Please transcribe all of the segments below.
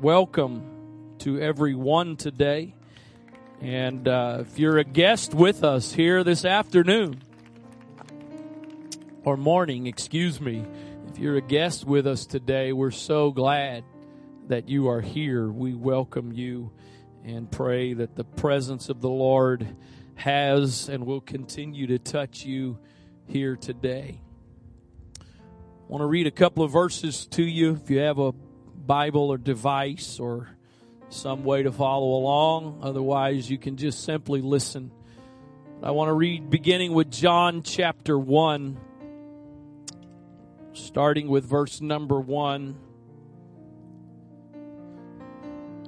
welcome to everyone today. And uh, if you're a guest with us here this afternoon, or morning, excuse me, if you're a guest with us today, we're so glad that you are here. We welcome you and pray that the presence of the Lord has and will continue to touch you here today. I want to read a couple of verses to you. If you have a Bible or device or some way to follow along, otherwise, you can just simply listen. I want to read beginning with John chapter 1, starting with verse number 1.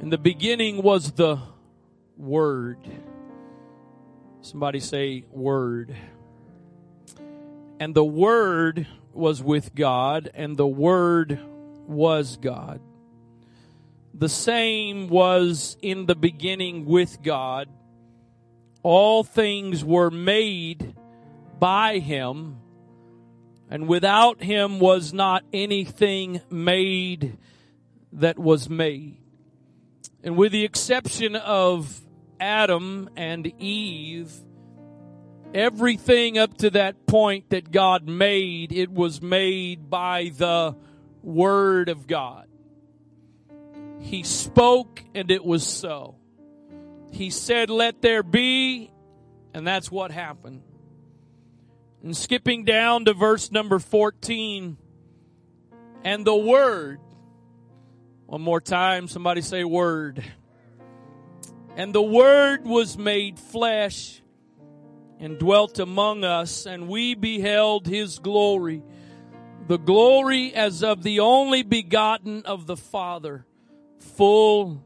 In the beginning was the Word. Somebody say, Word. And the Word was with God, and the Word was God. The same was in the beginning with God. All things were made by Him, and without Him was not anything made that was made. And with the exception of Adam and Eve, everything up to that point that God made, it was made by the Word of God. He spoke and it was so. He said, let there be, and that's what happened. And skipping down to verse number 14, and the Word one more time, somebody say word. And the word was made flesh and dwelt among us, and we beheld his glory, the glory as of the only begotten of the Father, full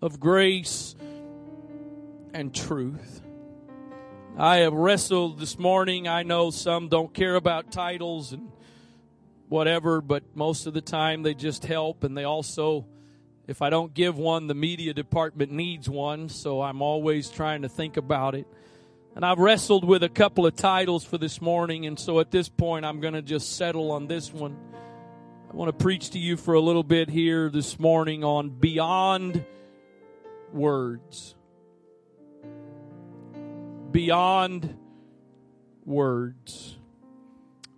of grace and truth. I have wrestled this morning. I know some don't care about titles and whatever, but most of the time they just help and they also if I don't give one, the media department needs one, so I'm always trying to think about it. And I've wrestled with a couple of titles for this morning, and so at this point I'm going to just settle on this one. I want to preach to you for a little bit here this morning on Beyond Words. Beyond Words.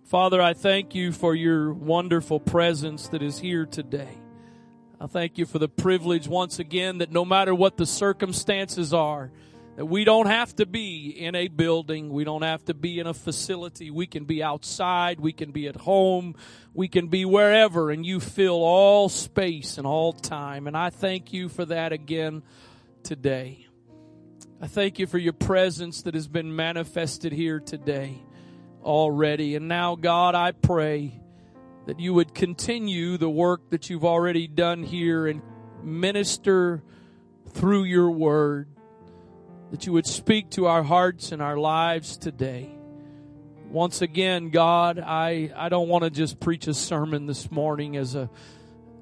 Father, I thank you for your wonderful presence that is here today. I thank you for the privilege once again that no matter what the circumstances are, that we don't have to be in a building. We don't have to be in a facility. We can be outside. We can be at home. We can be wherever and you fill all space and all time. And I thank you for that again today. I thank you for your presence that has been manifested here today already. And now, God, I pray that you would continue the work that you've already done here and minister through your word, that you would speak to our hearts and our lives today. Once again, God, I, I don't want to just preach a sermon this morning as a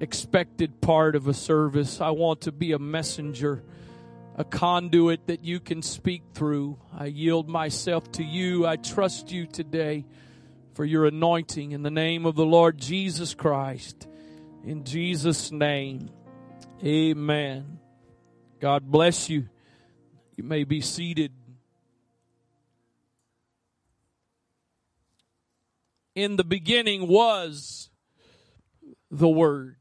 expected part of a service. I want to be a messenger a conduit that you can speak through. I yield myself to you. I trust you today for your anointing in the name of the Lord Jesus Christ. In Jesus' name, amen. God bless you. You may be seated. In the beginning was the Word.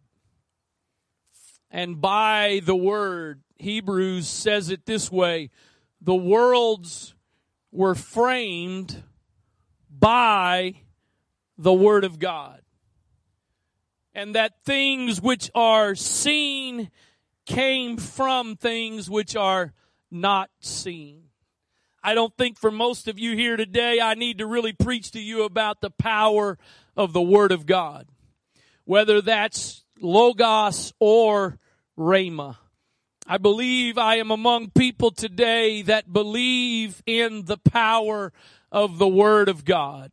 And by the Word, Hebrews says it this way the worlds were framed by the Word of God. And that things which are seen came from things which are not seen. I don't think for most of you here today, I need to really preach to you about the power of the Word of God. Whether that's Logos or Rhema. I believe I am among people today that believe in the power of the Word of God.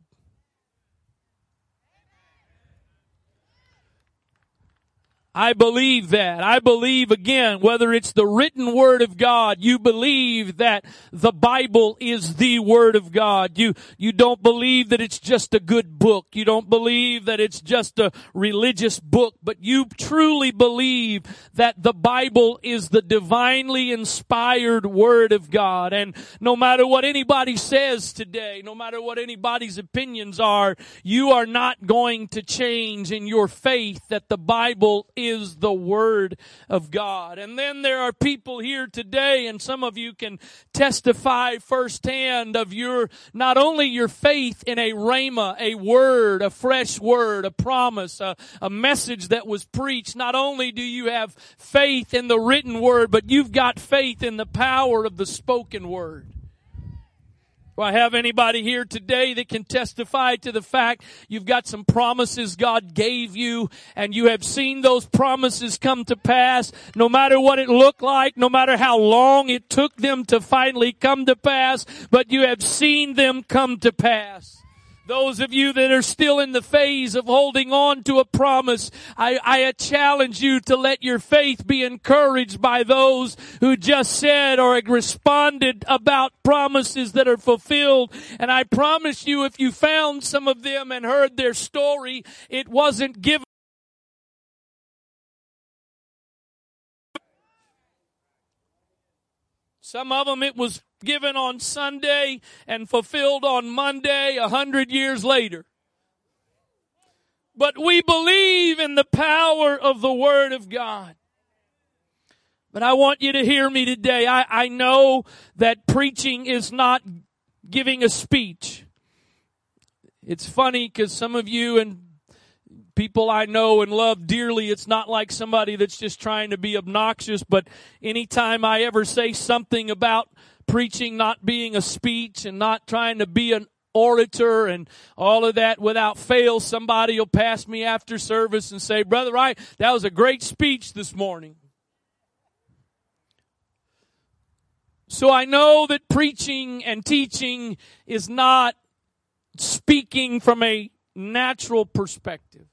I believe that. I believe again, whether it's the written word of God, you believe that the Bible is the word of God. You, you don't believe that it's just a good book. You don't believe that it's just a religious book, but you truly believe that the Bible is the divinely inspired word of God. And no matter what anybody says today, no matter what anybody's opinions are, you are not going to change in your faith that the Bible is the Word of God. And then there are people here today, and some of you can testify firsthand of your, not only your faith in a rhema, a word, a fresh word, a promise, a, a message that was preached. Not only do you have faith in the written word, but you've got faith in the power of the spoken word. Do I have anybody here today that can testify to the fact you've got some promises God gave you and you have seen those promises come to pass no matter what it looked like, no matter how long it took them to finally come to pass, but you have seen them come to pass. Those of you that are still in the phase of holding on to a promise, I, I challenge you to let your faith be encouraged by those who just said or responded about promises that are fulfilled. And I promise you, if you found some of them and heard their story, it wasn't given Some of them it was given on Sunday and fulfilled on Monday a hundred years later. But we believe in the power of the Word of God. But I want you to hear me today. I, I know that preaching is not giving a speech. It's funny because some of you and people I know and love dearly. It's not like somebody that's just trying to be obnoxious, but anytime I ever say something about preaching not being a speech and not trying to be an orator and all of that without fail, somebody will pass me after service and say, Brother Wright, that was a great speech this morning. So I know that preaching and teaching is not speaking from a natural perspective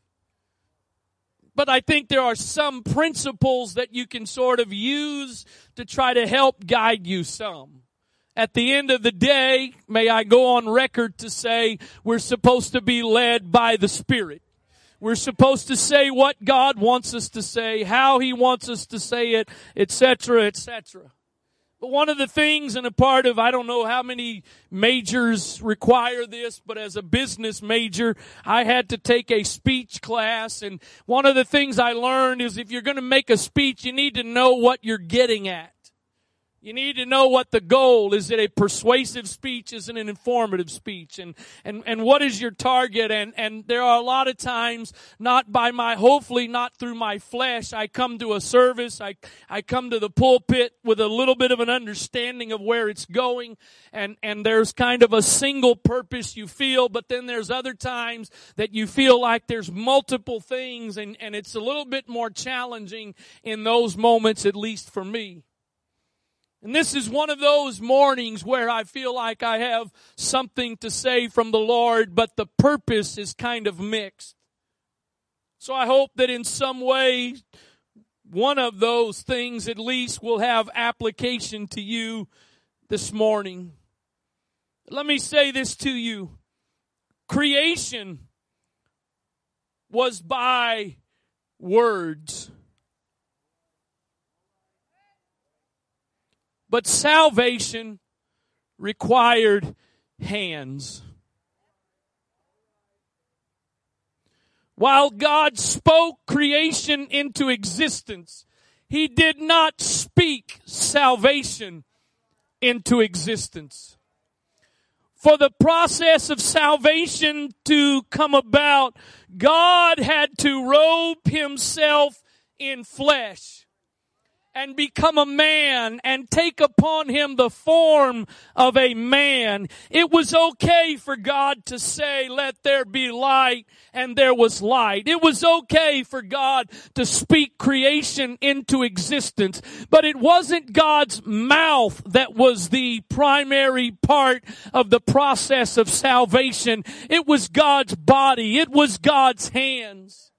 but I think there are some principles that you can sort of use to try to help guide you some. At the end of the day, may I go on record to say we're supposed to be led by the Spirit. We're supposed to say what God wants us to say, how He wants us to say it, etc., etc. But one of the things and a part of, I don't know how many majors require this, but as a business major, I had to take a speech class. And one of the things I learned is if you're going to make a speech, you need to know what you're getting at. You need to know what the goal is. It a persuasive speech? Is it an informative speech? And, and, and what is your target? And, and there are a lot of times, not by my, hopefully not through my flesh, I come to a service, I, I come to the pulpit with a little bit of an understanding of where it's going. And, and there's kind of a single purpose you feel, but then there's other times that you feel like there's multiple things and, and it's a little bit more challenging in those moments, at least for me. And this is one of those mornings where I feel like I have something to say from the Lord, but the purpose is kind of mixed. So I hope that in some way, one of those things at least will have application to you this morning. Let me say this to you. Creation was by words. But salvation required hands. While God spoke creation into existence, He did not speak salvation into existence. For the process of salvation to come about, God had to robe Himself in flesh and become a man and take upon him the form of a man. It was okay for God to say, let there be light, and there was light. It was okay for God to speak creation into existence, but it wasn't God's mouth that was the primary part of the process of salvation. It was God's body. It was God's hands.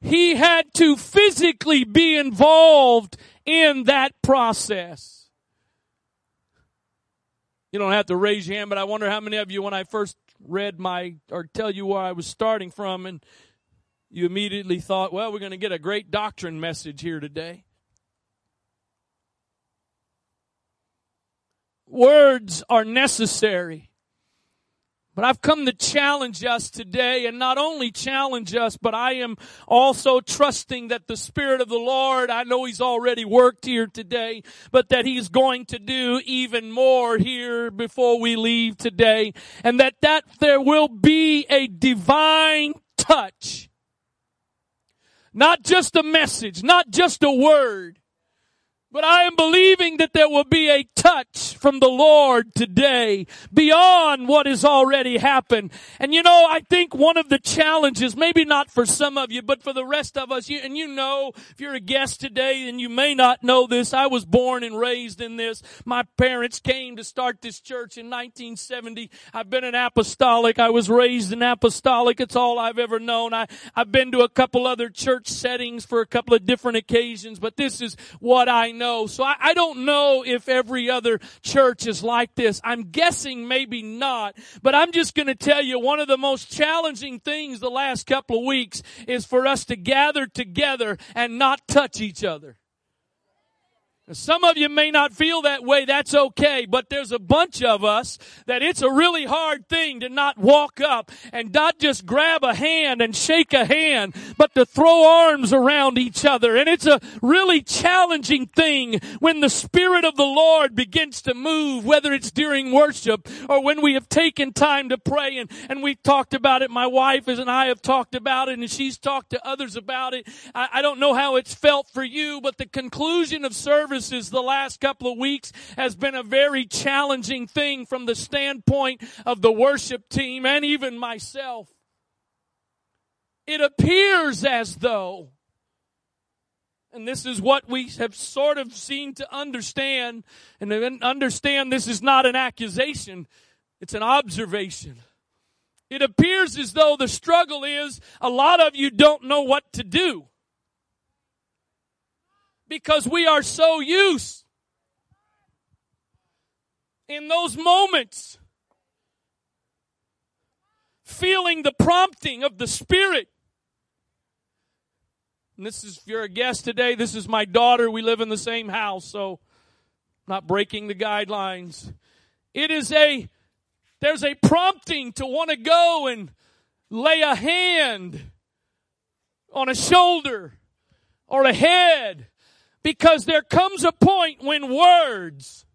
He had to physically be involved in that process. You don't have to raise your hand, but I wonder how many of you, when I first read my, or tell you where I was starting from, and you immediately thought, well, we're going to get a great doctrine message here today. Words are necessary. But I've come to challenge us today and not only challenge us, but I am also trusting that the Spirit of the Lord, I know He's already worked here today, but that He's going to do even more here before we leave today. And that, that there will be a divine touch. Not just a message, not just a word, but I am believing that there will be a touch from the Lord today beyond what has already happened. And you know, I think one of the challenges, maybe not for some of you, but for the rest of us, you, and you know, if you're a guest today and you may not know this, I was born and raised in this. My parents came to start this church in 1970. I've been an apostolic. I was raised an apostolic. It's all I've ever known. I, I've been to a couple other church settings for a couple of different occasions, but this is what I know know. So I, I don't know if every other church is like this. I'm guessing maybe not, but I'm just going to tell you one of the most challenging things the last couple of weeks is for us to gather together and not touch each other. Some of you may not feel that way. That's okay. But there's a bunch of us that it's a really hard thing to not walk up and not just grab a hand and shake a hand, but to throw arms around each other. And it's a really challenging thing when the Spirit of the Lord begins to move, whether it's during worship or when we have taken time to pray. And, and we've talked about it. My wife and I have talked about it and she's talked to others about it. I, I don't know how it's felt for you, but the conclusion of service services the last couple of weeks has been a very challenging thing from the standpoint of the worship team and even myself. It appears as though and this is what we have sort of seen to understand and understand this is not an accusation it's an observation it appears as though the struggle is a lot of you don't know what to do because we are so used in those moments feeling the prompting of the Spirit. And this is, if you're a guest today, this is my daughter. We live in the same house, so not breaking the guidelines. It is a, there's a prompting to want to go and lay a hand on a shoulder or a head because there comes a point when words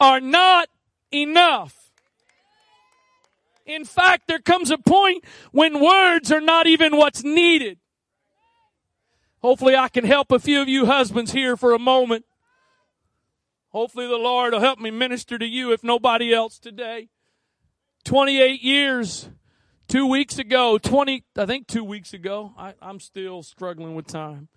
are not enough. In fact, there comes a point when words are not even what's needed. Hopefully I can help a few of you husbands here for a moment. Hopefully the Lord will help me minister to you if nobody else today. 28 years Two weeks ago, 20, I think two weeks ago, I, I'm still struggling with time.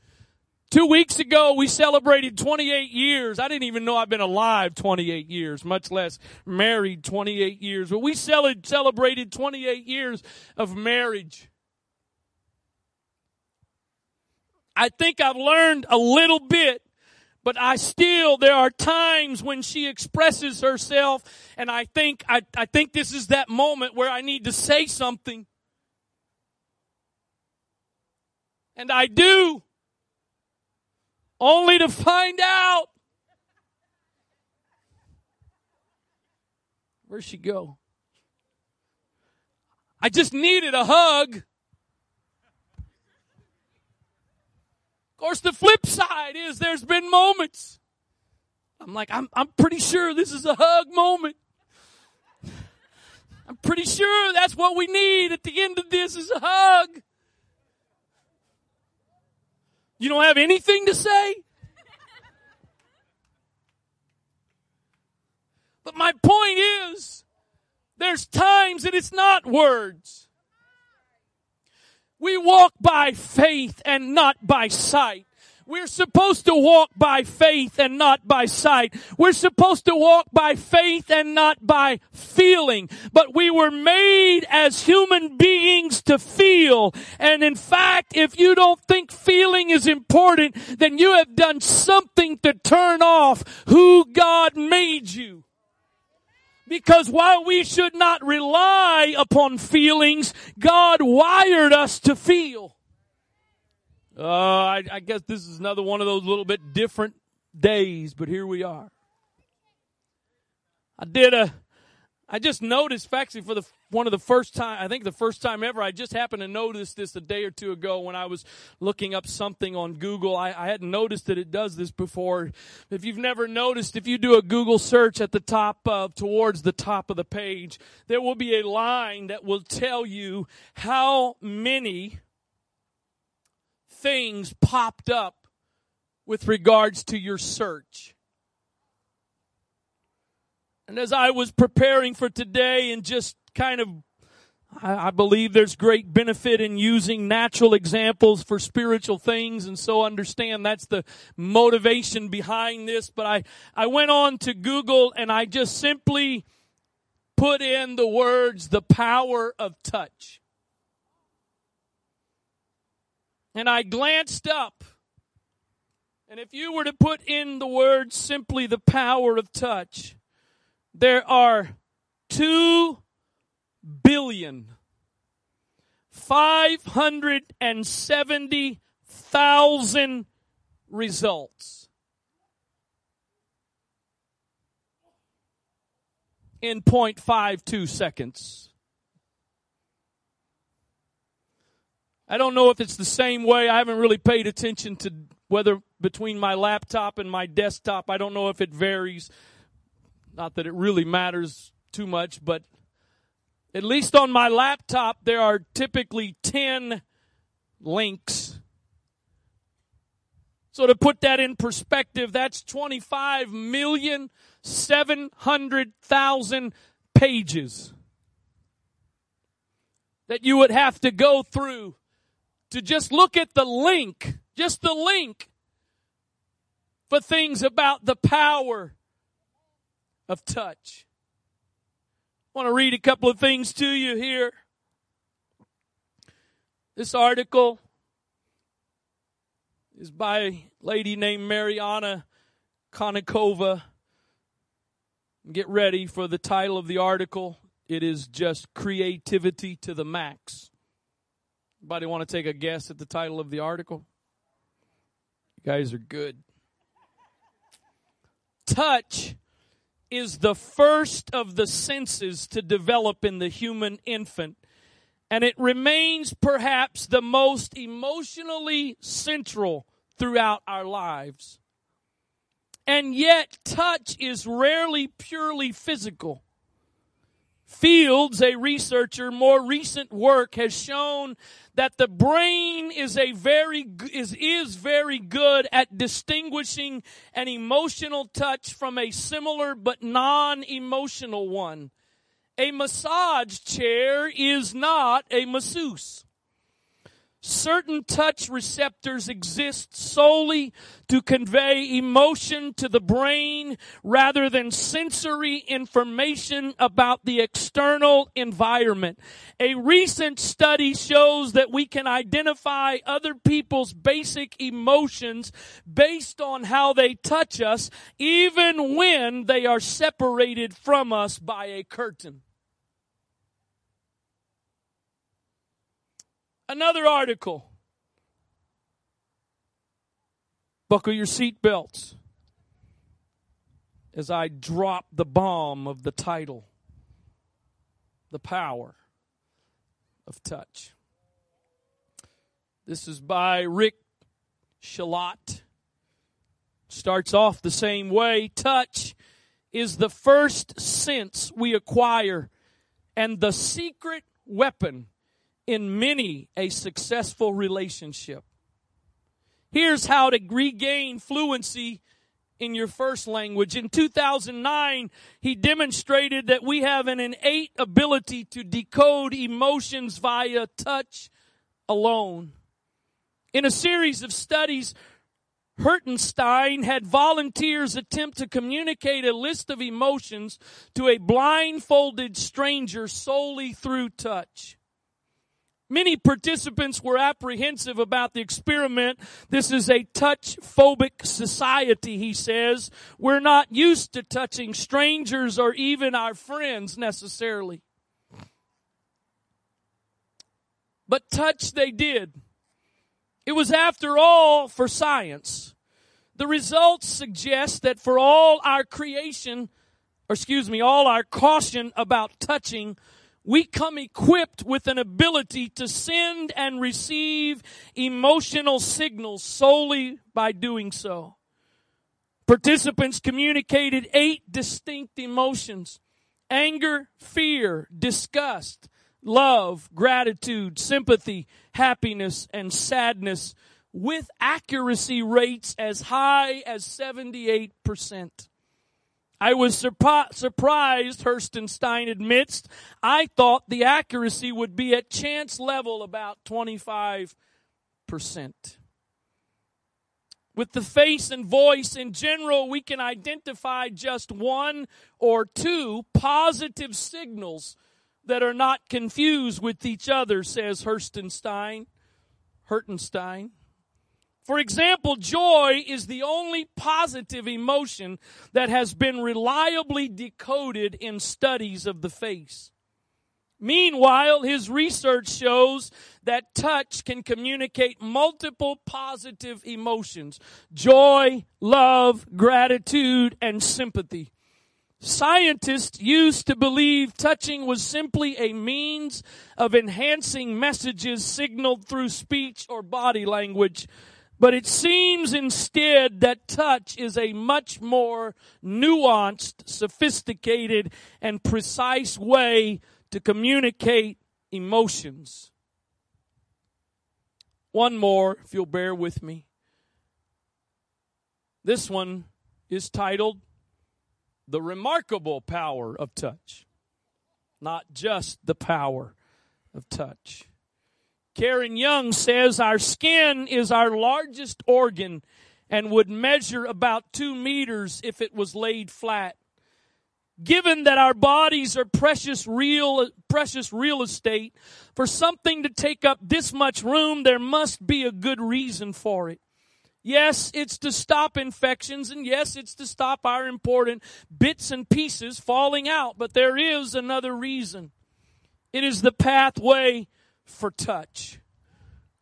Two weeks ago, we celebrated 28 years. I didn't even know I've been alive 28 years, much less married 28 years. But we celebrated 28 years of marriage. I think I've learned a little bit but I still, there are times when she expresses herself and I think, I, I think this is that moment where I need to say something. And I do. Only to find out. Where'd she go? I just needed a hug. Of course, the flip side is there's been moments. I'm like, I'm, I'm pretty sure this is a hug moment. I'm pretty sure that's what we need at the end of this is a hug. You don't have anything to say? But my point is, there's times that it's not words. We walk by faith and not by sight. We're supposed to walk by faith and not by sight. We're supposed to walk by faith and not by feeling. But we were made as human beings to feel. And in fact, if you don't think feeling is important, then you have done something to turn off who God made you. Because while we should not rely upon feelings, God wired us to feel. Uh, I, I guess this is another one of those little bit different days, but here we are. I did a, I just noticed actually for the one of the first time, I think the first time ever, I just happened to notice this a day or two ago when I was looking up something on Google. I, I hadn't noticed that it does this before. If you've never noticed, if you do a Google search at the top of, towards the top of the page, there will be a line that will tell you how many things popped up with regards to your search. And as I was preparing for today and just kind of I, believe there's great benefit in using natural examples for spiritual things, and so understand that's the motivation behind this. But I, I went on to Google and I just simply put in the words, the power of touch. And I glanced up. And if you were to put in the words simply the power of touch, there are two billion five hundred and seventy thousand results in 0.52 seconds. I don't know if it's the same way. I haven't really paid attention to whether between my laptop and my desktop. I don't know if it varies. Not that it really matters too much, but at least on my laptop, there are typically 10 links. So to put that in perspective, that's 25 million 700,000 pages that you would have to go through to just look at the link, just the link for things about the power of touch. I want to read a couple of things to you here. This article is by a lady named Mariana Konnikova. Get ready for the title of the article. It is just creativity to the max. Anybody want to take a guess at the title of the article? You guys are good. Touch is the first of the senses to develop in the human infant, and it remains perhaps the most emotionally central throughout our lives. And yet, touch is rarely purely physical. Fields, a researcher, more recent work has shown that the brain is a very is is very good at distinguishing an emotional touch from a similar but non-emotional one. A massage chair is not a masseuse. Certain touch receptors exist solely to convey emotion to the brain rather than sensory information about the external environment. A recent study shows that we can identify other people's basic emotions based on how they touch us even when they are separated from us by a curtain. Another article. Buckle your seatbelts as I drop the bomb of the title The Power of Touch. This is by Rick Chillot. Starts off the same way. Touch is the first sense we acquire and the secret weapon in many a successful relationship. Here's how to regain fluency in your first language. In 2009, he demonstrated that we have an innate ability to decode emotions via touch alone. In a series of studies, Hertenstein had volunteers attempt to communicate a list of emotions to a blindfolded stranger solely through touch. Many participants were apprehensive about the experiment. This is a touch phobic society, he says. We're not used to touching strangers or even our friends necessarily. But touch they did. It was after all for science. The results suggest that for all our creation, or excuse me, all our caution about touching, we come equipped with an ability to send and receive emotional signals solely by doing so. Participants communicated eight distinct emotions. Anger, fear, disgust, love, gratitude, sympathy, happiness, and sadness with accuracy rates as high as 78%. I was surprised, Hurstenstein admits. I thought the accuracy would be at chance level about 25%. With the face and voice in general, we can identify just one or two positive signals that are not confused with each other, says Herstenstein. Hertenstein. For example, joy is the only positive emotion that has been reliably decoded in studies of the face. Meanwhile, his research shows that touch can communicate multiple positive emotions joy, love, gratitude, and sympathy. Scientists used to believe touching was simply a means of enhancing messages signaled through speech or body language. But it seems instead that touch is a much more nuanced, sophisticated, and precise way to communicate emotions. One more, if you'll bear with me. This one is titled the remarkable power of touch, not just the power of touch. Karen Young says our skin is our largest organ and would measure about two meters if it was laid flat. Given that our bodies are precious real, precious real estate, for something to take up this much room, there must be a good reason for it. Yes, it's to stop infections, and yes, it's to stop our important bits and pieces falling out, but there is another reason. It is the pathway for touch.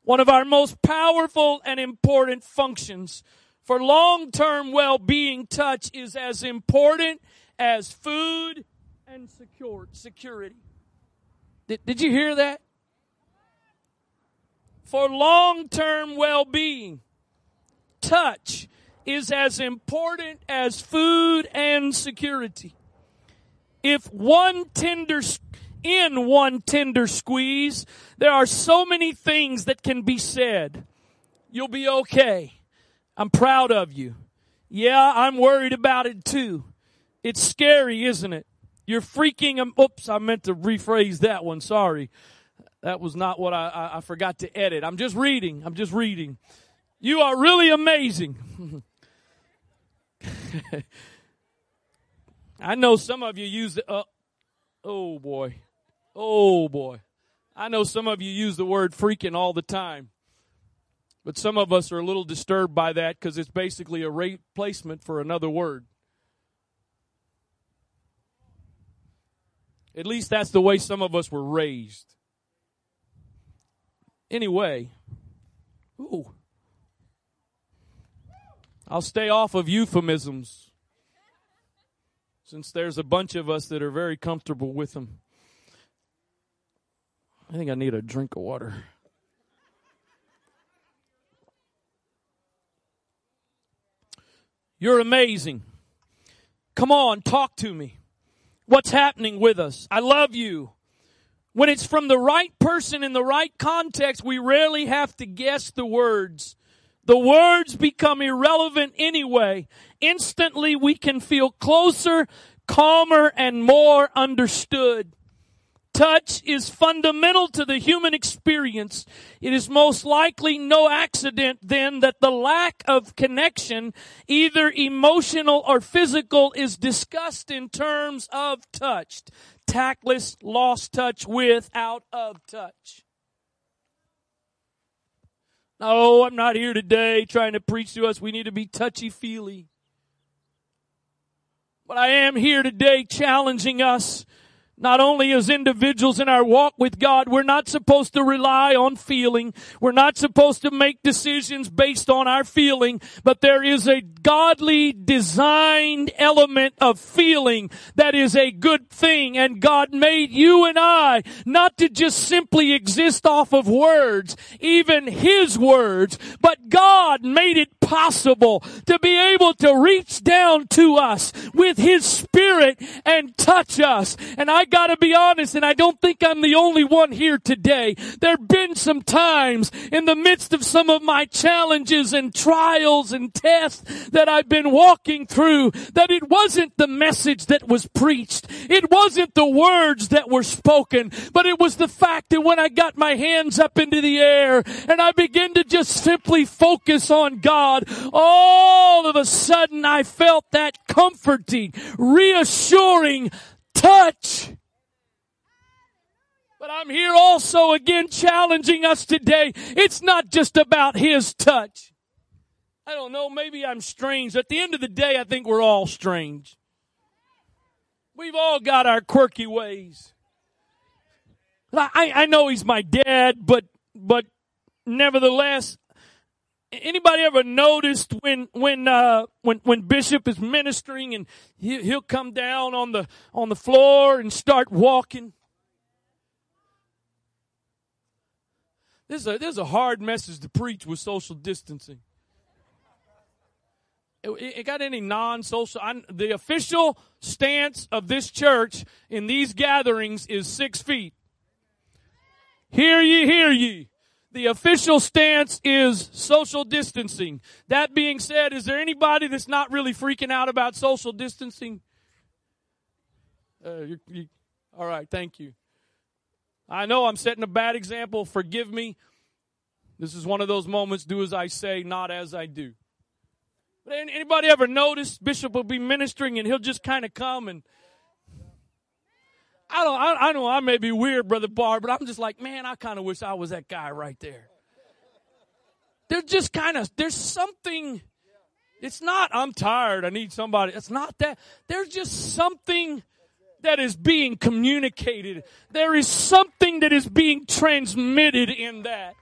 One of our most powerful and important functions for long-term well-being touch is as important as food and secure, security. Did, did you hear that? For long-term well-being, touch is as important as food and security. If one tender, in one tender squeeze, there are so many things that can be said. You'll be okay. I'm proud of you. Yeah, I'm worried about it too. It's scary, isn't it? You're freaking. Oops, I meant to rephrase that one. Sorry. That was not what I, I, I forgot to edit. I'm just reading. I'm just reading. You are really amazing. I know some of you use the, uh, oh boy. Oh boy. I know some of you use the word freaking all the time. But some of us are a little disturbed by that because it's basically a replacement for another word. At least that's the way some of us were raised. Anyway, ooh. I'll stay off of euphemisms since there's a bunch of us that are very comfortable with them. I think I need a drink of water. You're amazing. Come on, talk to me. What's happening with us? I love you. When it's from the right person in the right context, we rarely have to guess the words. The words become irrelevant anyway. Instantly we can feel closer, calmer, and more understood. Touch is fundamental to the human experience, it is most likely no accident then that the lack of connection, either emotional or physical, is discussed in terms of touched. Tactless, lost touch with, out of touch. No, I'm not here today trying to preach to us. We need to be touchy feely. But I am here today challenging us not only as individuals in our walk with God, we're not supposed to rely on feeling. We're not supposed to make decisions based on our feeling, but there is a godly designed element of feeling that is a good thing. And God made you and I not to just simply exist off of words, even His words, but God made it possible to be able to reach down to us with His Spirit and touch us. And I gotta be honest, and I don't think I'm the only one here today. There've been some times in the midst of some of my challenges and trials and tests that I've been walking through that it wasn't the message that was preached. It wasn't the words that were spoken, but it was the fact that when I got my hands up into the air and I began to just simply focus on God, all of a sudden I felt that comforting, reassuring touch. But I'm here also again challenging us today. It's not just about His touch. I don't know, maybe I'm strange. At the end of the day, I think we're all strange. We've all got our quirky ways. I, I know he's my dad, but, but nevertheless, anybody ever noticed when when uh, when when Bishop is ministering and he, he'll come down on the on the floor and start walking? This is a, this is a hard message to preach with social distancing. It, it got any non-social? I, the official stance of this church in these gatherings is six feet. Hear ye, hear ye. The official stance is social distancing. That being said, is there anybody that's not really freaking out about social distancing? Uh, you, you, all right, thank you. I know I'm setting a bad example. Forgive me. This is one of those moments, do as I say, not as I do. But anybody ever notice Bishop will be ministering and he'll just kind of come and I don't, I, I know I may be weird, Brother Barr, but I'm just like, man, I kind of wish I was that guy right there. There's just kind of, there's something, it's not, I'm tired, I need somebody. It's not that. There's just something that is being communicated. There is something that is being transmitted in that.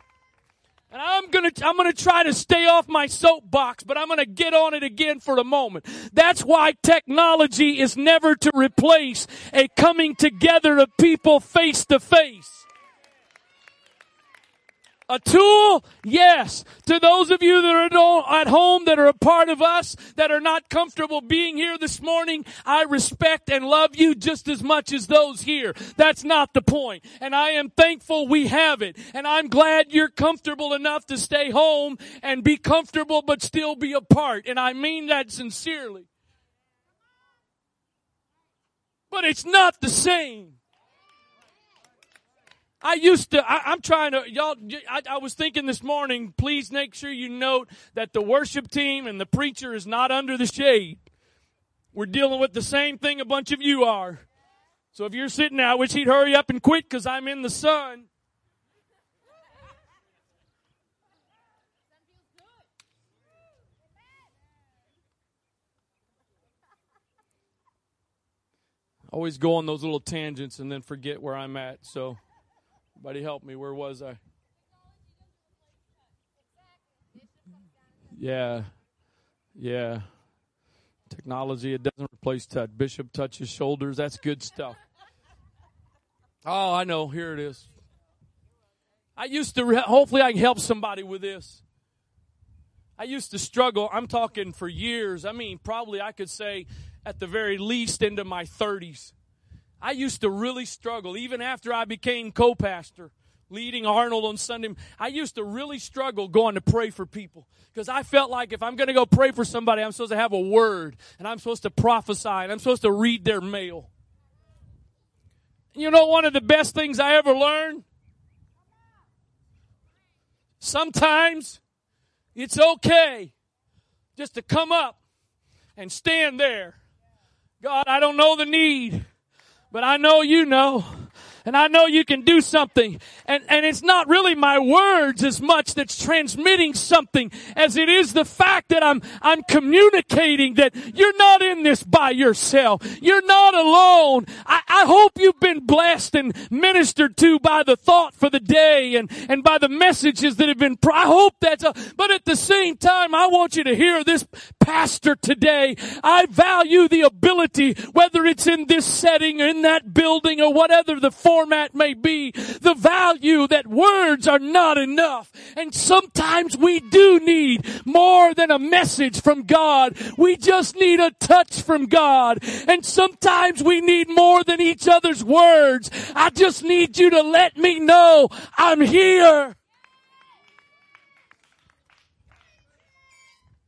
And I'm gonna, I'm gonna try to stay off my soapbox, but I'm gonna get on it again for a moment. That's why technology is never to replace a coming together of people face to face. A tool? Yes. To those of you that are at home that are a part of us that are not comfortable being here this morning, I respect and love you just as much as those here. That's not the point. And I am thankful we have it. And I'm glad you're comfortable enough to stay home and be comfortable but still be apart. And I mean that sincerely. But it's not the same. I used to, I, am trying to, y'all, I, I, was thinking this morning, please make sure you note that the worship team and the preacher is not under the shade. We're dealing with the same thing a bunch of you are. So if you're sitting I wish he'd hurry up and quit because I'm in the sun. always go on those little tangents and then forget where I'm at. So. Buddy, help me. Where was I? Yeah. Yeah. Technology, it doesn't replace touch. Bishop touches shoulders. That's good stuff. Oh, I know. Here it is. I used to, re- hopefully, I can help somebody with this. I used to struggle. I'm talking for years. I mean, probably I could say at the very least into my 30s. I used to really struggle, even after I became co pastor, leading Arnold on Sunday. I used to really struggle going to pray for people because I felt like if I'm going to go pray for somebody, I'm supposed to have a word and I'm supposed to prophesy and I'm supposed to read their mail. You know, one of the best things I ever learned? Sometimes it's okay just to come up and stand there. God, I don't know the need, but I know you know and I know you can do something. And, and it's not really my words as much that's transmitting something as it is the fact that I'm, I'm communicating that you're not in this by yourself. You're not alone. I, I hope you've been blessed and ministered to by the thought for the day and, and by the messages that have been, I hope that's a, but at the same time, I want you to hear this pastor today. I value the ability, whether it's in this setting or in that building or whatever the format may be, the value that words are not enough. And sometimes we do need more than a message from God. We just need a touch from God. And sometimes we need more than each other's words. I just need you to let me know I'm here.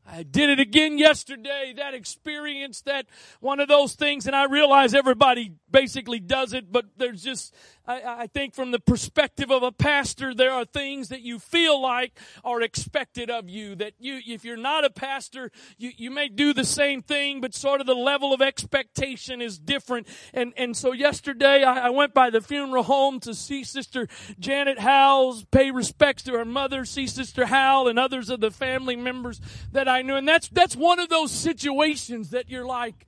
I did it again yesterday, that experience, that one of those things, and I realize everybody basically does it, but there's just, I, I, think from the perspective of a pastor, there are things that you feel like are expected of you. That you, if you're not a pastor, you, you may do the same thing, but sort of the level of expectation is different. And, and so yesterday I, I went by the funeral home to see Sister Janet Howells, pay respects to her mother, see Sister Howell and others of the family members that I knew. And that's, that's one of those situations that you're like,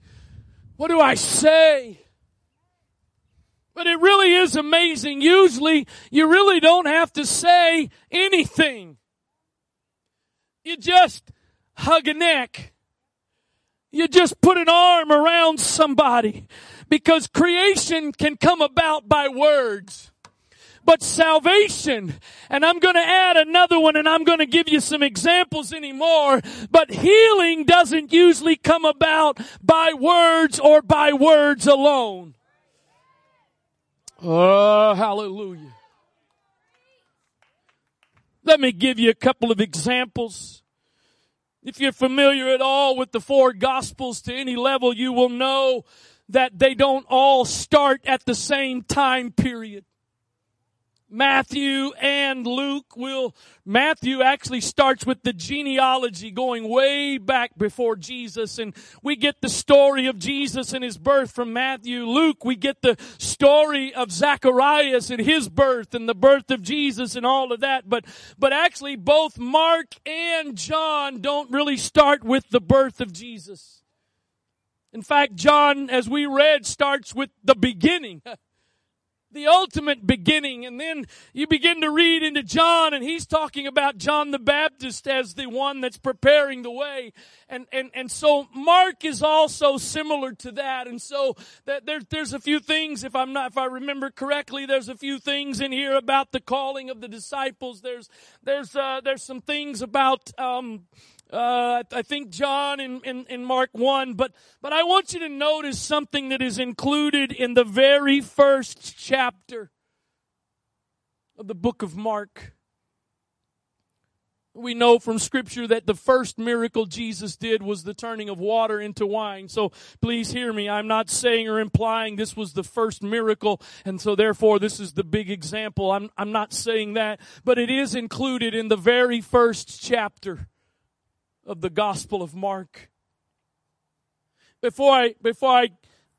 what do I say? But it really is amazing. Usually, you really don't have to say anything. You just hug a neck. You just put an arm around somebody. Because creation can come about by words. But salvation, and I'm gonna add another one and I'm gonna give you some examples anymore, but healing doesn't usually come about by words or by words alone. Oh, hallelujah. Let me give you a couple of examples. If you're familiar at all with the four gospels to any level, you will know that they don't all start at the same time period. Matthew and Luke will, Matthew actually starts with the genealogy going way back before Jesus and we get the story of Jesus and his birth from Matthew. Luke, we get the story of Zacharias and his birth and the birth of Jesus and all of that. But, but actually both Mark and John don't really start with the birth of Jesus. In fact, John, as we read, starts with the beginning. the ultimate beginning. And then you begin to read into John and he's talking about John the Baptist as the one that's preparing the way. And, and, and so Mark is also similar to that. And so that there, there's a few things, if I'm not, if I remember correctly, there's a few things in here about the calling of the disciples. There's, there's, uh, there's some things about, um, uh, I think John and, in, in Mark 1, but, but I want you to notice something that is included in the very first chapter of the book of Mark. We know from scripture that the first miracle Jesus did was the turning of water into wine. So please hear me. I'm not saying or implying this was the first miracle and so therefore this is the big example. I'm, I'm not saying that, but it is included in the very first chapter of the Gospel of Mark. Before I, before I,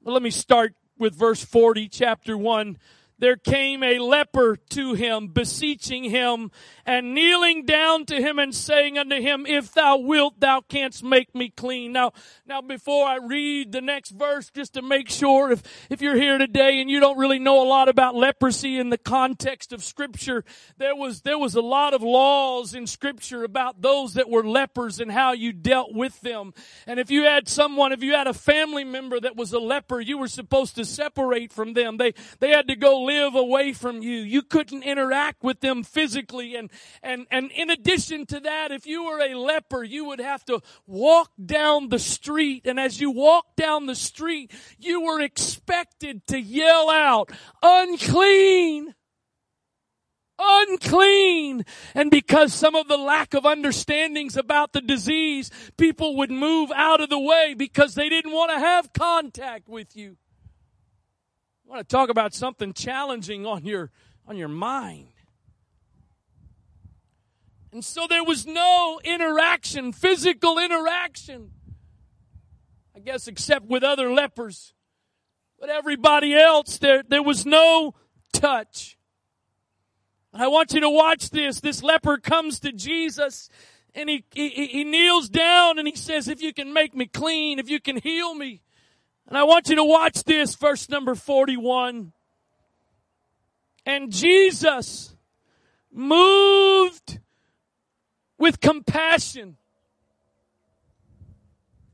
let me start with verse 40, chapter 1 there came a leper to him, beseeching him, and kneeling down to him and saying unto him, If thou wilt, thou canst make me clean. Now, now before I read the next verse, just to make sure if, if you're here today and you don't really know a lot about leprosy in the context of scripture, there was, there was a lot of laws in scripture about those that were lepers and how you dealt with them. And if you had someone, if you had a family member that was a leper, you were supposed to separate from them. They, they had to go live away from you. You couldn't interact with them physically. And, and, and in addition to that, if you were a leper, you would have to walk down the street. And as you walk down the street, you were expected to yell out, unclean unclean. And because some of the lack of understandings about the disease, people would move out of the way because they didn't want to have contact with you. Want to talk about something challenging on your, on your mind. And so there was no interaction, physical interaction. I guess except with other lepers. But everybody else, there, there was no touch. I want you to watch this. This leper comes to Jesus and he, he, he kneels down and he says, if you can make me clean, if you can heal me. And I want you to watch this, verse number 41. And Jesus moved with compassion.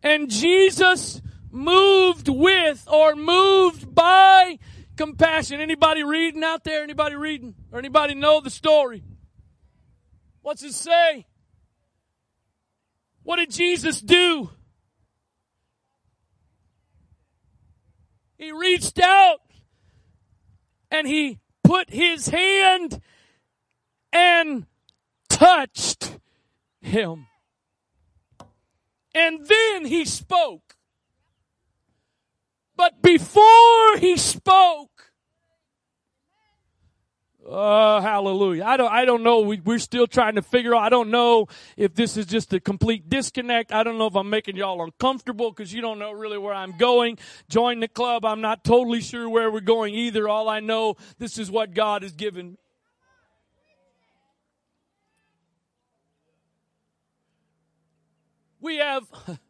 And Jesus moved with or moved by compassion. Anybody reading out there? Anybody reading? Or anybody know the story? What's it say? What did Jesus do? He reached out and he put his hand and touched him. And then he spoke. But before he spoke, Oh, hallelujah. I don't, I don't know. We, we're still trying to figure out. I don't know if this is just a complete disconnect. I don't know if I'm making y'all uncomfortable because you don't know really where I'm going. Join the club. I'm not totally sure where we're going either. All I know, this is what God has given me. We have,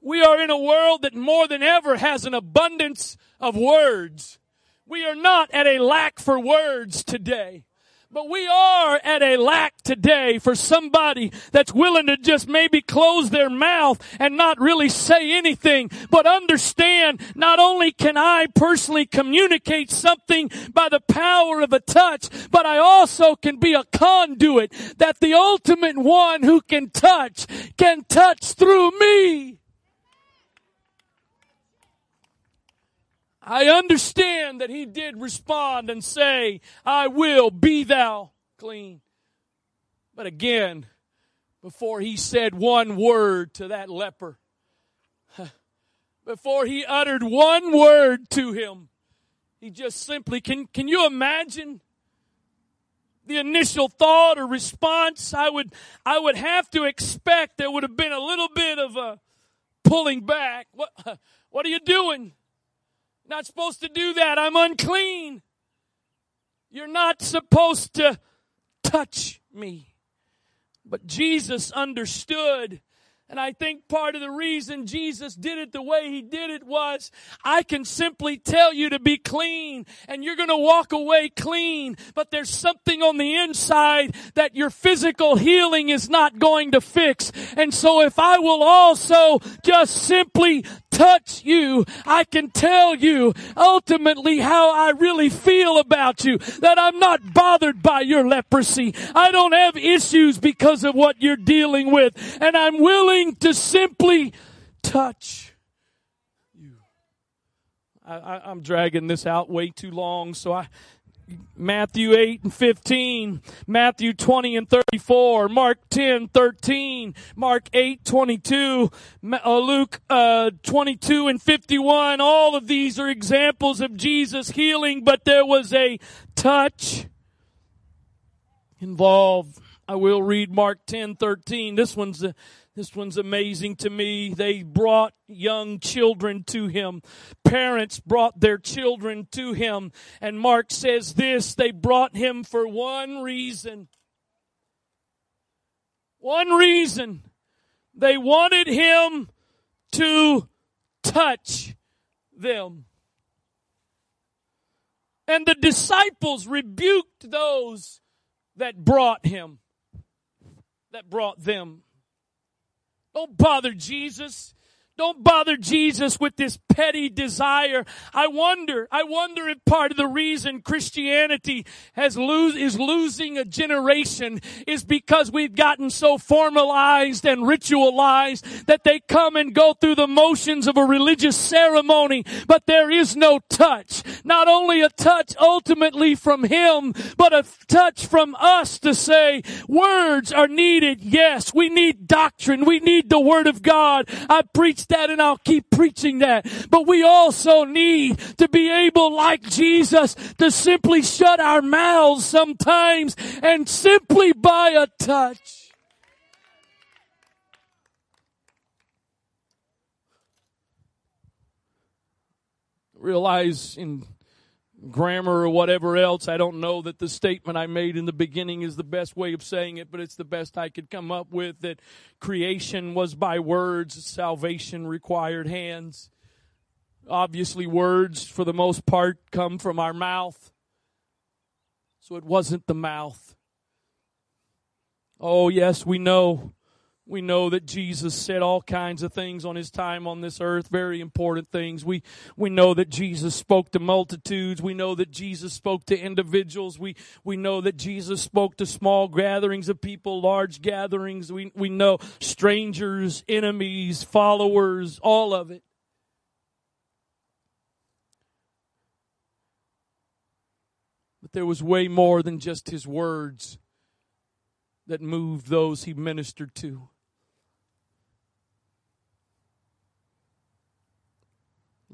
we are in a world that more than ever has an abundance of words. We are not at a lack for words today. But we are at a lack today for somebody that's willing to just maybe close their mouth and not really say anything, but understand not only can I personally communicate something by the power of a touch, but I also can be a conduit that the ultimate one who can touch can touch through me. I understand that he did respond and say, I will be thou clean. But again, before he said one word to that leper, before he uttered one word to him, he just simply, can, can you imagine the initial thought or response? I would, I would have to expect there would have been a little bit of a pulling back. What, what are you doing? Not supposed to do that. I'm unclean. You're not supposed to touch me. But Jesus understood and I think part of the reason Jesus did it the way he did it was, I can simply tell you to be clean and you're gonna walk away clean, but there's something on the inside that your physical healing is not going to fix. And so if I will also just simply touch you, I can tell you ultimately how I really feel about you, that I'm not bothered by your leprosy. I don't have issues because of what you're dealing with and I'm willing to simply touch you. I, am dragging this out way too long, so I, Matthew 8 and 15, Matthew 20 and 34, Mark 10, 13, Mark 8, 22, uh, Luke uh, 22 and 51. All of these are examples of Jesus healing, but there was a touch involved. I will read Mark 10, 13. This one's the this one's amazing to me. They brought young children to him. Parents brought their children to him. And Mark says this, they brought him for one reason. One reason. They wanted him to touch them. And the disciples rebuked those that brought him, that brought them. Oh, Don't bother Jesus. Don't bother Jesus with this petty desire. I wonder, I wonder if part of the reason Christianity has lose, is losing a generation is because we've gotten so formalized and ritualized that they come and go through the motions of a religious ceremony, but there is no touch. Not only a touch ultimately from Him, but a touch from us to say words are needed. Yes, we need doctrine. We need the Word of God. I preached that and I'll keep preaching that. But we also need to be able, like Jesus, to simply shut our mouths sometimes and simply by a touch. Realize in grammar or whatever else. I don't know that the statement I made in the beginning is the best way of saying it, but it's the best I could come up with that creation was by words, salvation required hands. Obviously, words, for the most part, come from our mouth. So it wasn't the mouth. Oh, yes, we know we know that Jesus said all kinds of things on his time on this earth, very important things. We, we know that Jesus spoke to multitudes. We know that Jesus spoke to individuals. We, we know that Jesus spoke to small gatherings of people, large gatherings. We, we know strangers, enemies, followers, all of it. But there was way more than just his words that moved those he ministered to.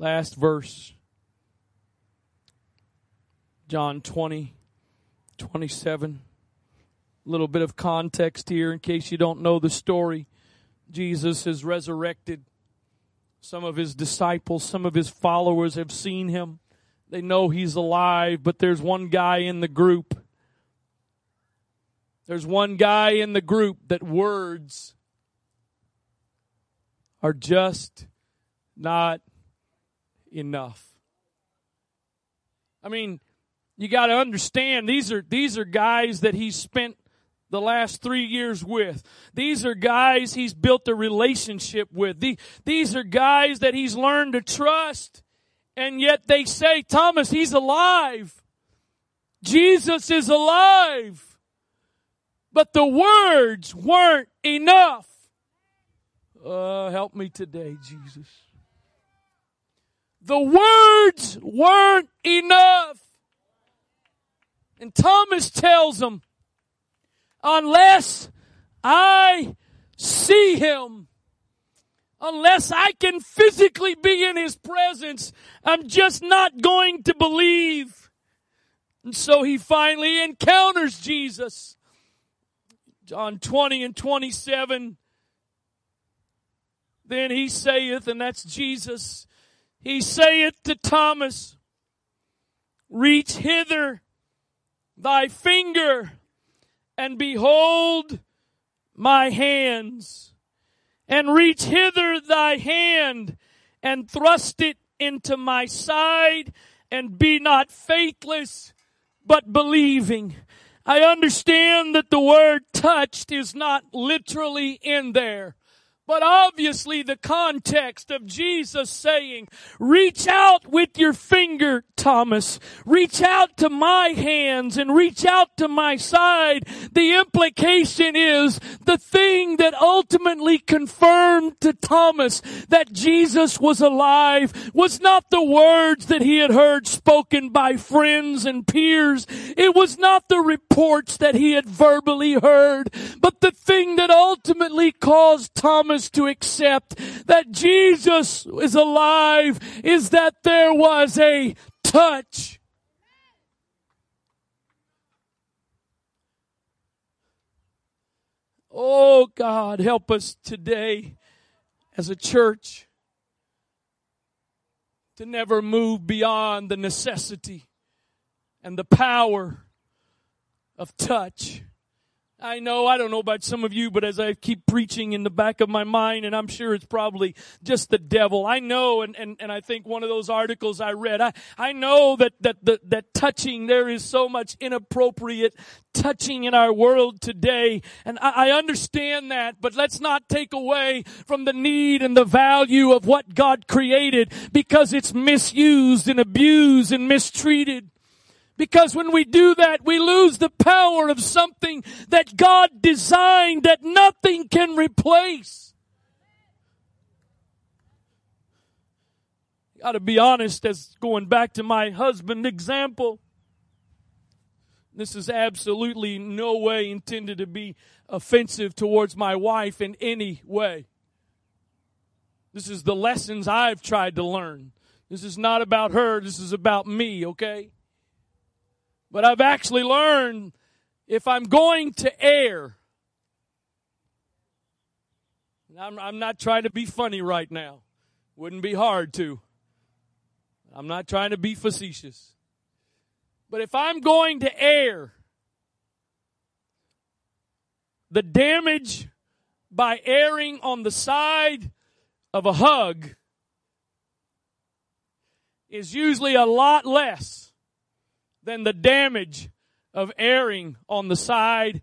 Last verse. John 20, 27. A little bit of context here in case you don't know the story. Jesus is resurrected. Some of his disciples, some of his followers have seen him. They know he's alive, but there's one guy in the group. There's one guy in the group that words are just not enough. I mean, you got to understand these are these are guys that he spent the last three years with. These are guys he's built a relationship with. These are guys that he's learned to trust. And yet they say, Thomas, he's alive. Jesus is alive. But the words weren't enough. Uh, help me today, Jesus. The words weren't enough. And Thomas tells them, unless I see him, unless I can physically be in his presence, I'm just not going to believe. And so he finally encounters Jesus. John 20 and 27. Then he saith, and that's Jesus, he saith to Thomas, reach hither thy finger and behold my hands and reach hither thy hand and thrust it into my side and be not faithless but believing. I understand that the word touched is not literally in there. But obviously the context of Jesus saying, reach out with your finger, Thomas. Reach out to my hands and reach out to my side. The implication is the thing that ultimately confirmed to Thomas that Jesus was alive was not the words that he had heard spoken by friends and peers. It was not the reports that he had verbally heard, but the thing that ultimately caused Thomas to accept that Jesus is alive is that there was a touch. Oh God, help us today as a church to never move beyond the necessity and the power of touch. I know, I don't know about some of you, but as I keep preaching in the back of my mind, and I'm sure it's probably just the devil. I know, and, and, and I think one of those articles I read, I, I know that, that, that, that touching, there is so much inappropriate touching in our world today. And I, I understand that, but let's not take away from the need and the value of what God created because it's misused and abused and mistreated. Because when we do that, we lose the power of something that God designed that nothing can replace. Got to be honest, as going back to my husband example, this is absolutely no way intended to be offensive towards my wife in any way. This is the lessons I've tried to learn. This is not about her, this is about me, okay? But I've actually learned if I'm going to err, I'm, I'm not trying to be funny right now. Wouldn't be hard to. I'm not trying to be facetious. But if I'm going to err, the damage by erring on the side of a hug is usually a lot less than the damage of erring on the side.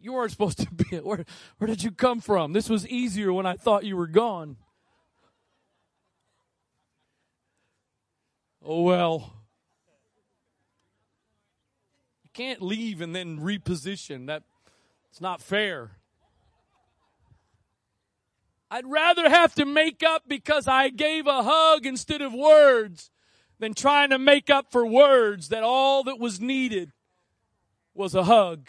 You weren't supposed to be where where did you come from? This was easier when i thought you were gone. Oh well. You can't leave and then reposition. That it's not fair. I'd rather have to make up because I gave a hug instead of words than trying to make up for words that all that was needed was a hug.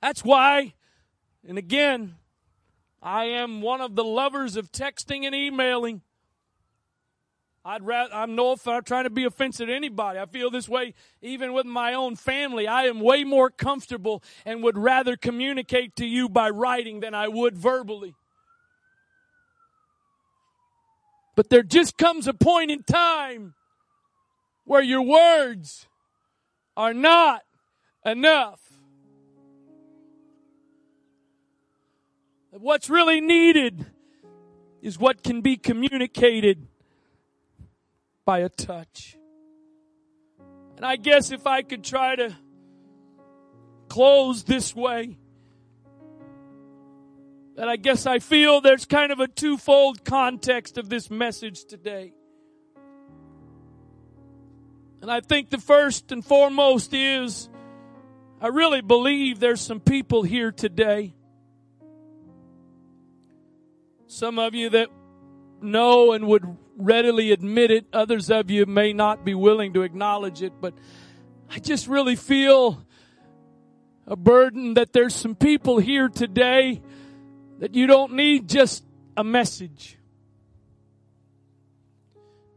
That's why, and again, I am one of the lovers of texting and emailing. I'd rather, I'm no, I'm trying to be offensive to anybody. I feel this way even with my own family. I am way more comfortable and would rather communicate to you by writing than I would verbally. But there just comes a point in time where your words are not enough. What's really needed is what can be communicated by a touch. And I guess if I could try to close this way, that I guess I feel there's kind of a twofold context of this message today. And I think the first and foremost is I really believe there's some people here today. Some of you that know and would readily admit it. Others of you may not be willing to acknowledge it, but I just really feel a burden that there's some people here today that you don't need just a message.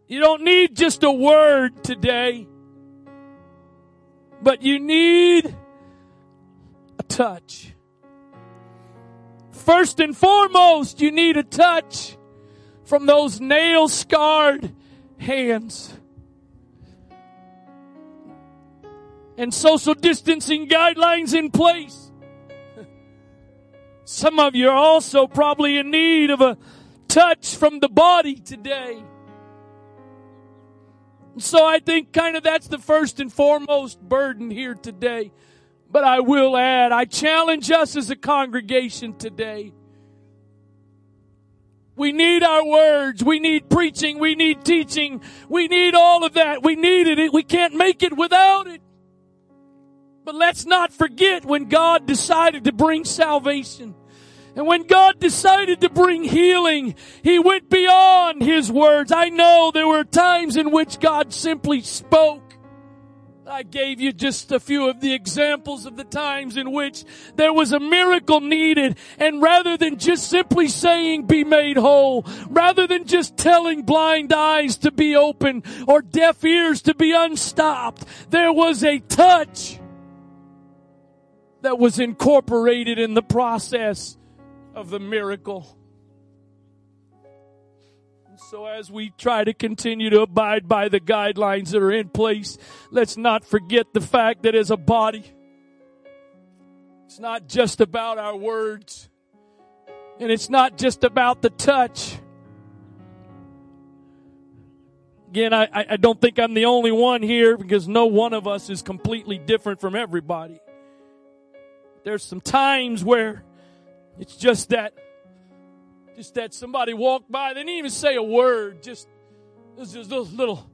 You don't need just a word today, but you need a touch. First and foremost, you need a touch from those nail scarred hands. And social distancing guidelines in place. Some of you are also probably in need of a touch from the body today. So I think kind of that's the first and foremost burden here today. But I will add, I challenge us as a congregation today we need our words. We need preaching. We need teaching. We need all of that. We needed it. We can't make it without it. But let's not forget when God decided to bring salvation. And when God decided to bring healing, He went beyond His words. I know there were times in which God simply spoke. I gave you just a few of the examples of the times in which there was a miracle needed. And rather than just simply saying be made whole, rather than just telling blind eyes to be open or deaf ears to be unstopped, there was a touch that was incorporated in the process of the miracle. And So as we try to continue to abide by the guidelines that are in place, let's not forget the fact that as a body, it's not just about our words. And it's not just about the touch. Again, I, I don't think I'm the only one here because no one of us is completely different from everybody. There's some times where it's just that just that somebody walked by. They didn't even say a word. Just, just a little,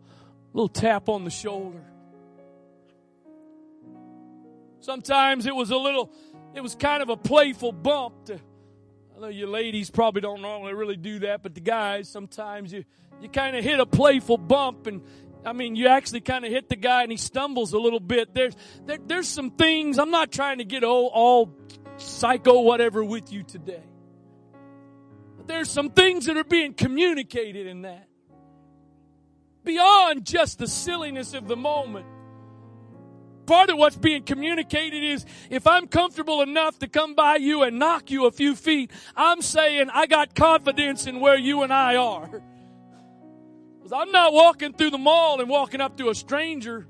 little, tap on the shoulder. Sometimes it was a little, it was kind of a playful bump. To, I know you ladies probably don't normally really do that, but the guys, sometimes you, you kind of hit a playful bump and I mean, you actually kind of hit the guy and he stumbles a little bit. There's, there, there's some things, I'm not trying to get all, all psycho whatever with you today. But there's some things that are being communicated in that. Beyond just the silliness of the moment. Part of what's being communicated is if I'm comfortable enough to come by you and knock you a few feet, I'm saying I got confidence in where you and I are. Because I'm not walking through the mall and walking up to a stranger.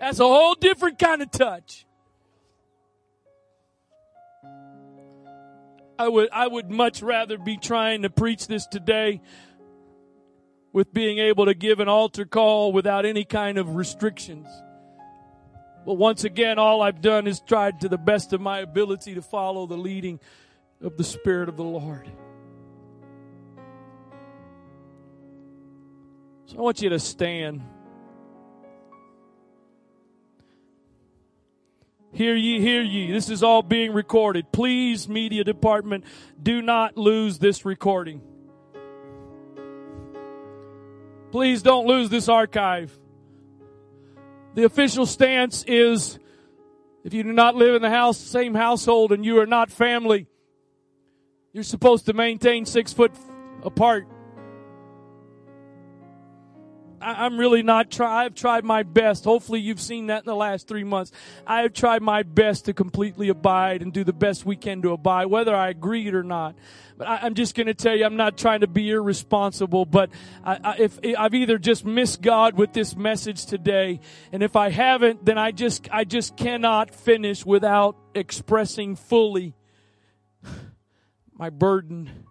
That's a whole different kind of touch. I would, I would much rather be trying to preach this today with being able to give an altar call without any kind of restrictions. But once again, all I've done is tried to the best of my ability to follow the leading of the Spirit of the Lord. So I want you to stand. Hear ye, hear ye. This is all being recorded. Please, media department, do not lose this recording. Please don't lose this archive. The official stance is if you do not live in the house, same household and you are not family, you're supposed to maintain six foot apart. I'm really not try. I've tried my best. Hopefully you've seen that in the last three months. I have tried my best to completely abide and do the best we can to abide, whether I agreed or not. But I, am just going to tell you, I'm not trying to be irresponsible, but I, I, if I've either just missed God with this message today, and if I haven't, then I just, I just cannot finish without expressing fully my burden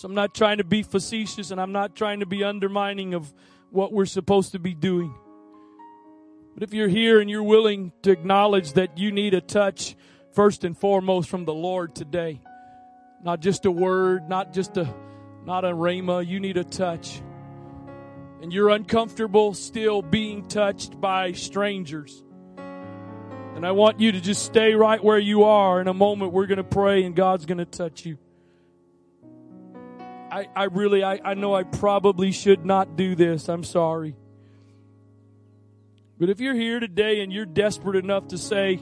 so I'm not trying to be facetious and I'm not trying to be undermining of what we're supposed to be doing. But if you're here and you're willing to acknowledge that you need a touch first and foremost from the Lord today, not just a word, not just a, not a rhema, you need a touch. And you're uncomfortable still being touched by strangers. And I want you to just stay right where you are. In a moment, we're going to pray and God's going to touch you. I, I really, I, I know I probably should not do this. I'm sorry. But if you're here today and you're desperate enough to say,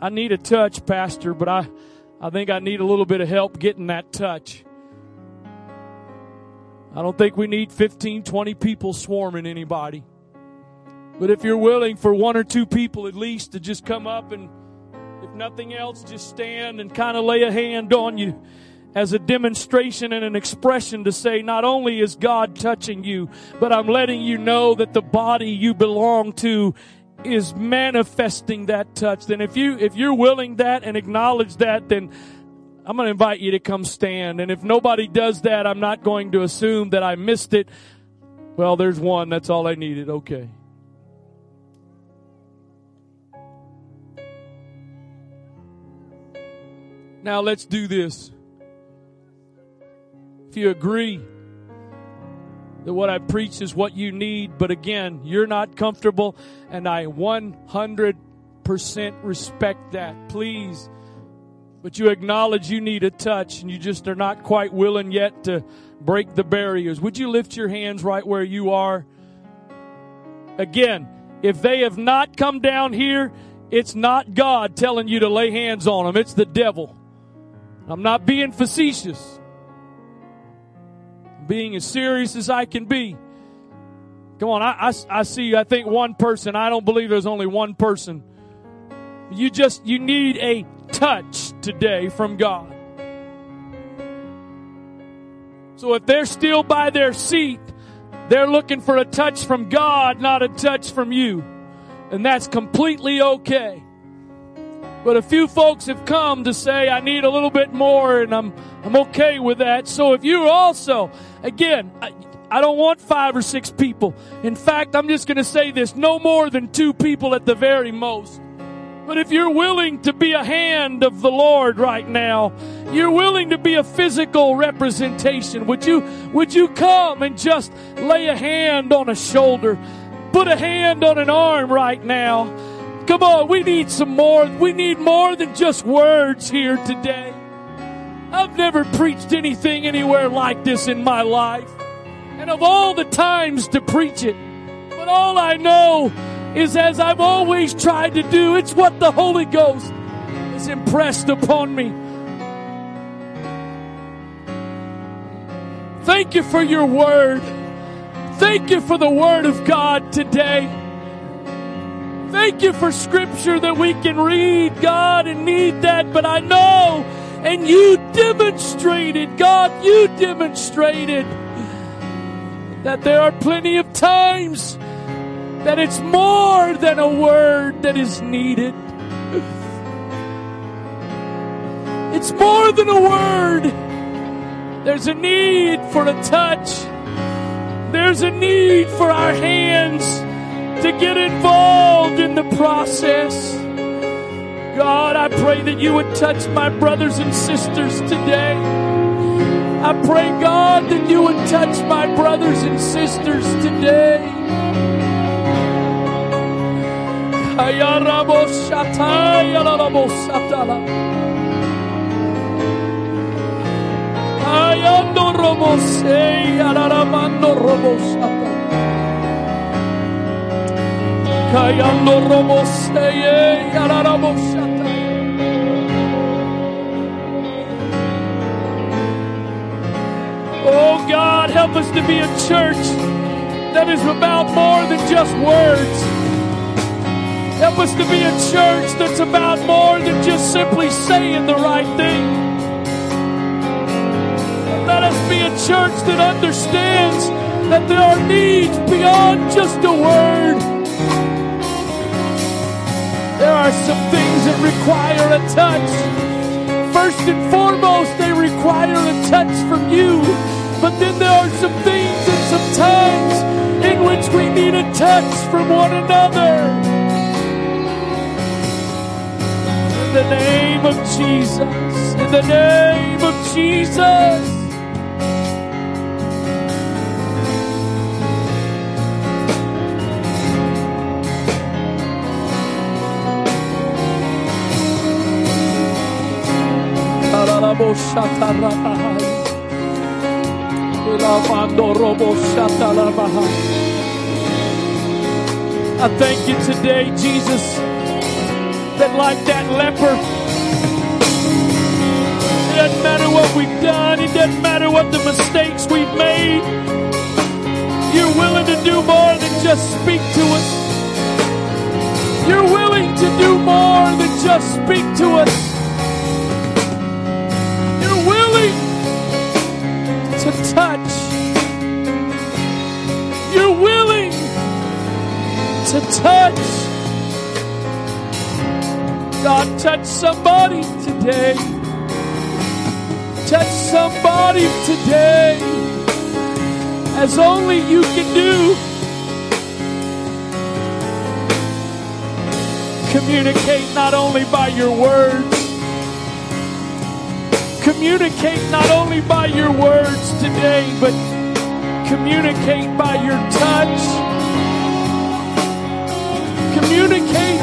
I need a touch, Pastor, but I, I think I need a little bit of help getting that touch. I don't think we need 15, 20 people swarming anybody. But if you're willing for one or two people at least to just come up and, if nothing else, just stand and kind of lay a hand on you as a demonstration and an expression to say, not only is God touching you, but I'm letting you know that the body you belong to is manifesting that touch. Then if you, if you're willing that and acknowledge that, then I'm going to invite you to come stand. And if nobody does that, I'm not going to assume that I missed it. Well, there's one. That's all I needed. Okay. Now let's do this you agree that what I preach is what you need, but again, you're not comfortable, and I 100% respect that. Please, but you acknowledge you need a touch, and you just are not quite willing yet to break the barriers. Would you lift your hands right where you are? Again, if they have not come down here, it's not God telling you to lay hands on them, it's the devil. I'm not being facetious being as serious as I can be. Come on, I, I, I see, I think one person. I don't believe there's only one person. You just, you need a touch today from God. So if they're still by their seat, they're looking for a touch from God, not a touch from you. And that's completely okay. But a few folks have come to say, I need a little bit more and I'm, I'm okay with that. So if you also, again, I, I don't want five or six people. In fact, I'm just going to say this, no more than two people at the very most. But if you're willing to be a hand of the Lord right now, you're willing to be a physical representation, would you, would you come and just lay a hand on a shoulder, put a hand on an arm right now, Come on, we need some more. We need more than just words here today. I've never preached anything anywhere like this in my life. And of all the times to preach it, but all I know is as I've always tried to do. It's what the Holy Ghost has impressed upon me. Thank you for your word. Thank you for the word of God today. Thank you for scripture that we can read, God, and need that. But I know, and you demonstrated, God, you demonstrated that there are plenty of times that it's more than a word that is needed. It's more than a word. There's a need for a touch. There's a need for our hands to get involved in the process. God, I pray that you would touch my brothers and sisters today. I pray, God, that you would touch my brothers and sisters today. Ayando alaramando robosata. Oh God, help us to be a church that is about more than just words. Help us to be a church that's about more than just simply saying the right thing. Let us be a church that understands that there are needs beyond just a word. There are some things that require a touch. First and foremost, they require a touch from you. But then there are some things and some times in which we need a touch from one another. In the name of Jesus. In the name of Jesus. I thank you today, Jesus, that like that leper, it doesn't matter what we've done, it doesn't matter what the mistakes we've made. You're willing to do more than just speak to us. You're willing to do more than just speak to us. Touch. God, touch somebody today. Touch somebody today as only you can do. Communicate not only by your words, communicate not only by your words today, but communicate by your touch.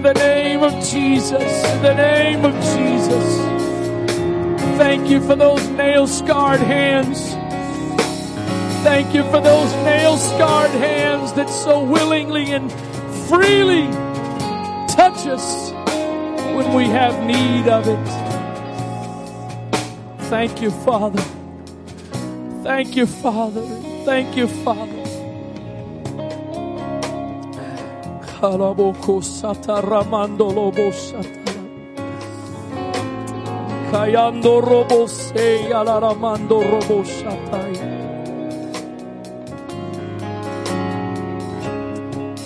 in the name of Jesus, in the name of Jesus. Thank you for those nail scarred hands. Thank you for those nail scarred hands that so willingly and freely touch us when we have need of it. Thank you, Father. Thank you, Father. Thank you, Father. Sata ramando lobo sata. Kayando robo se robo sata.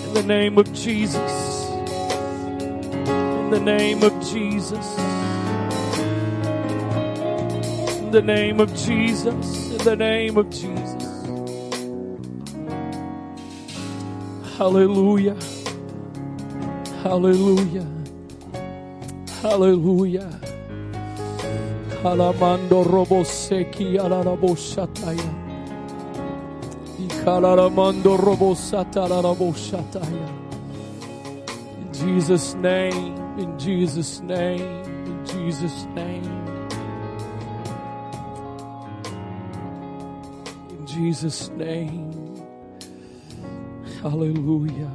In the name of Jesus In the name of Jesus. In the name of Jesus. In the name of Jesus. Hallelujah. Hallelujah. Hallelujah. Kalamando robo seki alarabo shataya. Ikalamando robo satarabo shataya. In Jesus' name, in Jesus' name, in Jesus' name. In Jesus' name. Hallelujah.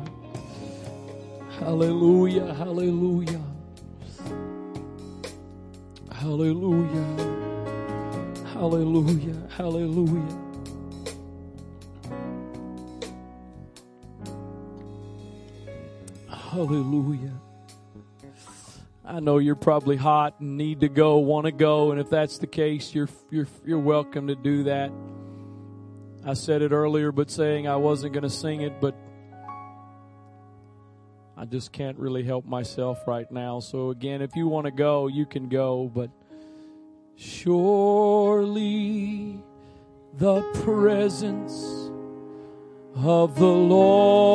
Hallelujah. Hallelujah. Hallelujah. Hallelujah. Hallelujah. Hallelujah. I know you're probably hot and need to go, want to go, and if that's the case, you're you're you're welcome to do that. I said it earlier, but saying I wasn't going to sing it, but I just can't really help myself right now. So again, if you want to go, you can go, but surely the presence of the Lord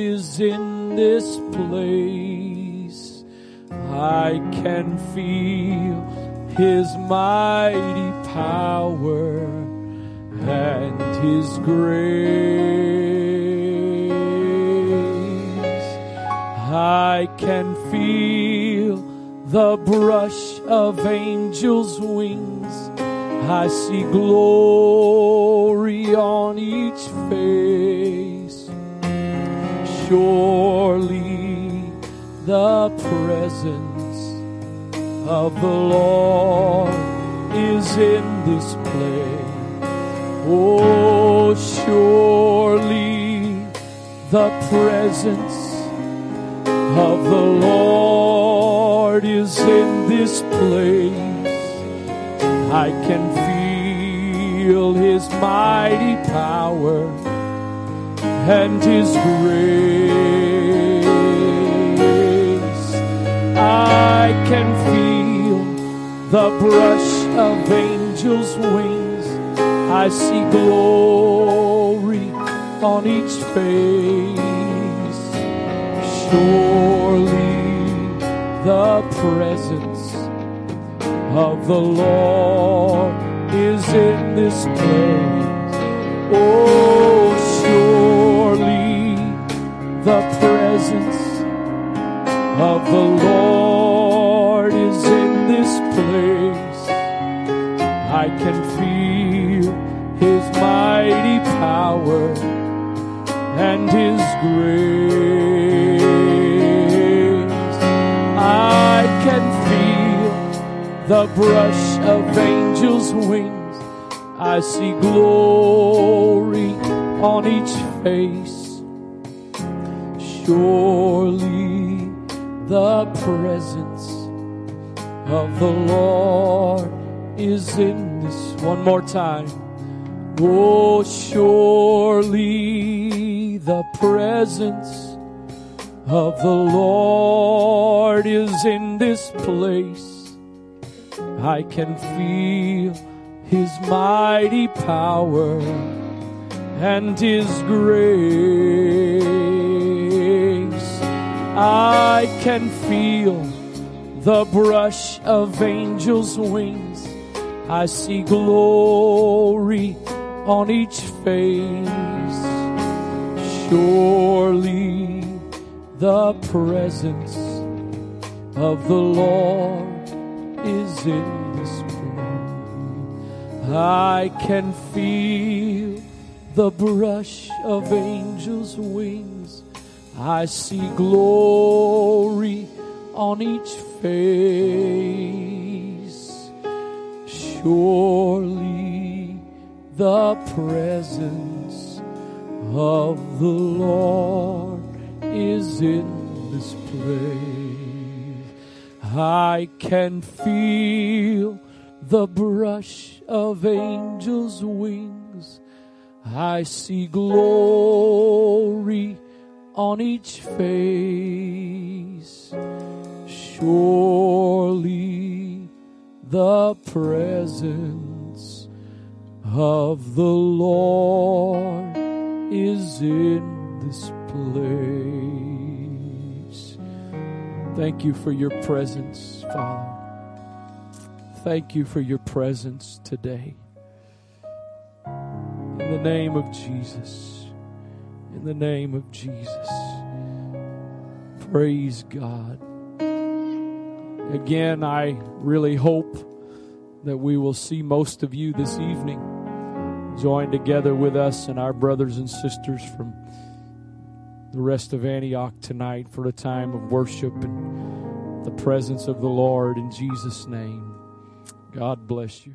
is in this place. I can feel his mighty power and his grace. I can feel the brush of angels' wings. I see glory on each face. Surely the presence of the Lord is in this place. Oh, surely the presence of the Lord is in this place. I can feel His mighty power and His grace. I can feel the brush of angels' wings. I see glory on each face. Surely the presence of the Lord is in this place. Oh, surely the presence of the Lord is in this place. I can feel His mighty power and His grace. The brush of angels' wings. I see glory on each face. Surely the presence of the Lord is in this. One more time. Oh, surely the presence of the Lord is in this place. I can feel His mighty power and His grace. I can feel the brush of angels' wings. I see glory on each face. Surely the presence of the Lord is in this place. I can feel the brush of angels' wings. I see glory on each face. Surely the presence of the Lord is in this place. I can feel the brush of angels' wings. I see glory on each face. Surely the presence of the Lord is in this place. Thank you for your presence, Father. Thank you for your presence today. In the name of Jesus. In the name of Jesus. Praise God. Again, I really hope that we will see most of you this evening join together with us and our brothers and sisters from the rest of Antioch tonight for a time of worship and the presence of the Lord in Jesus' name. God bless you.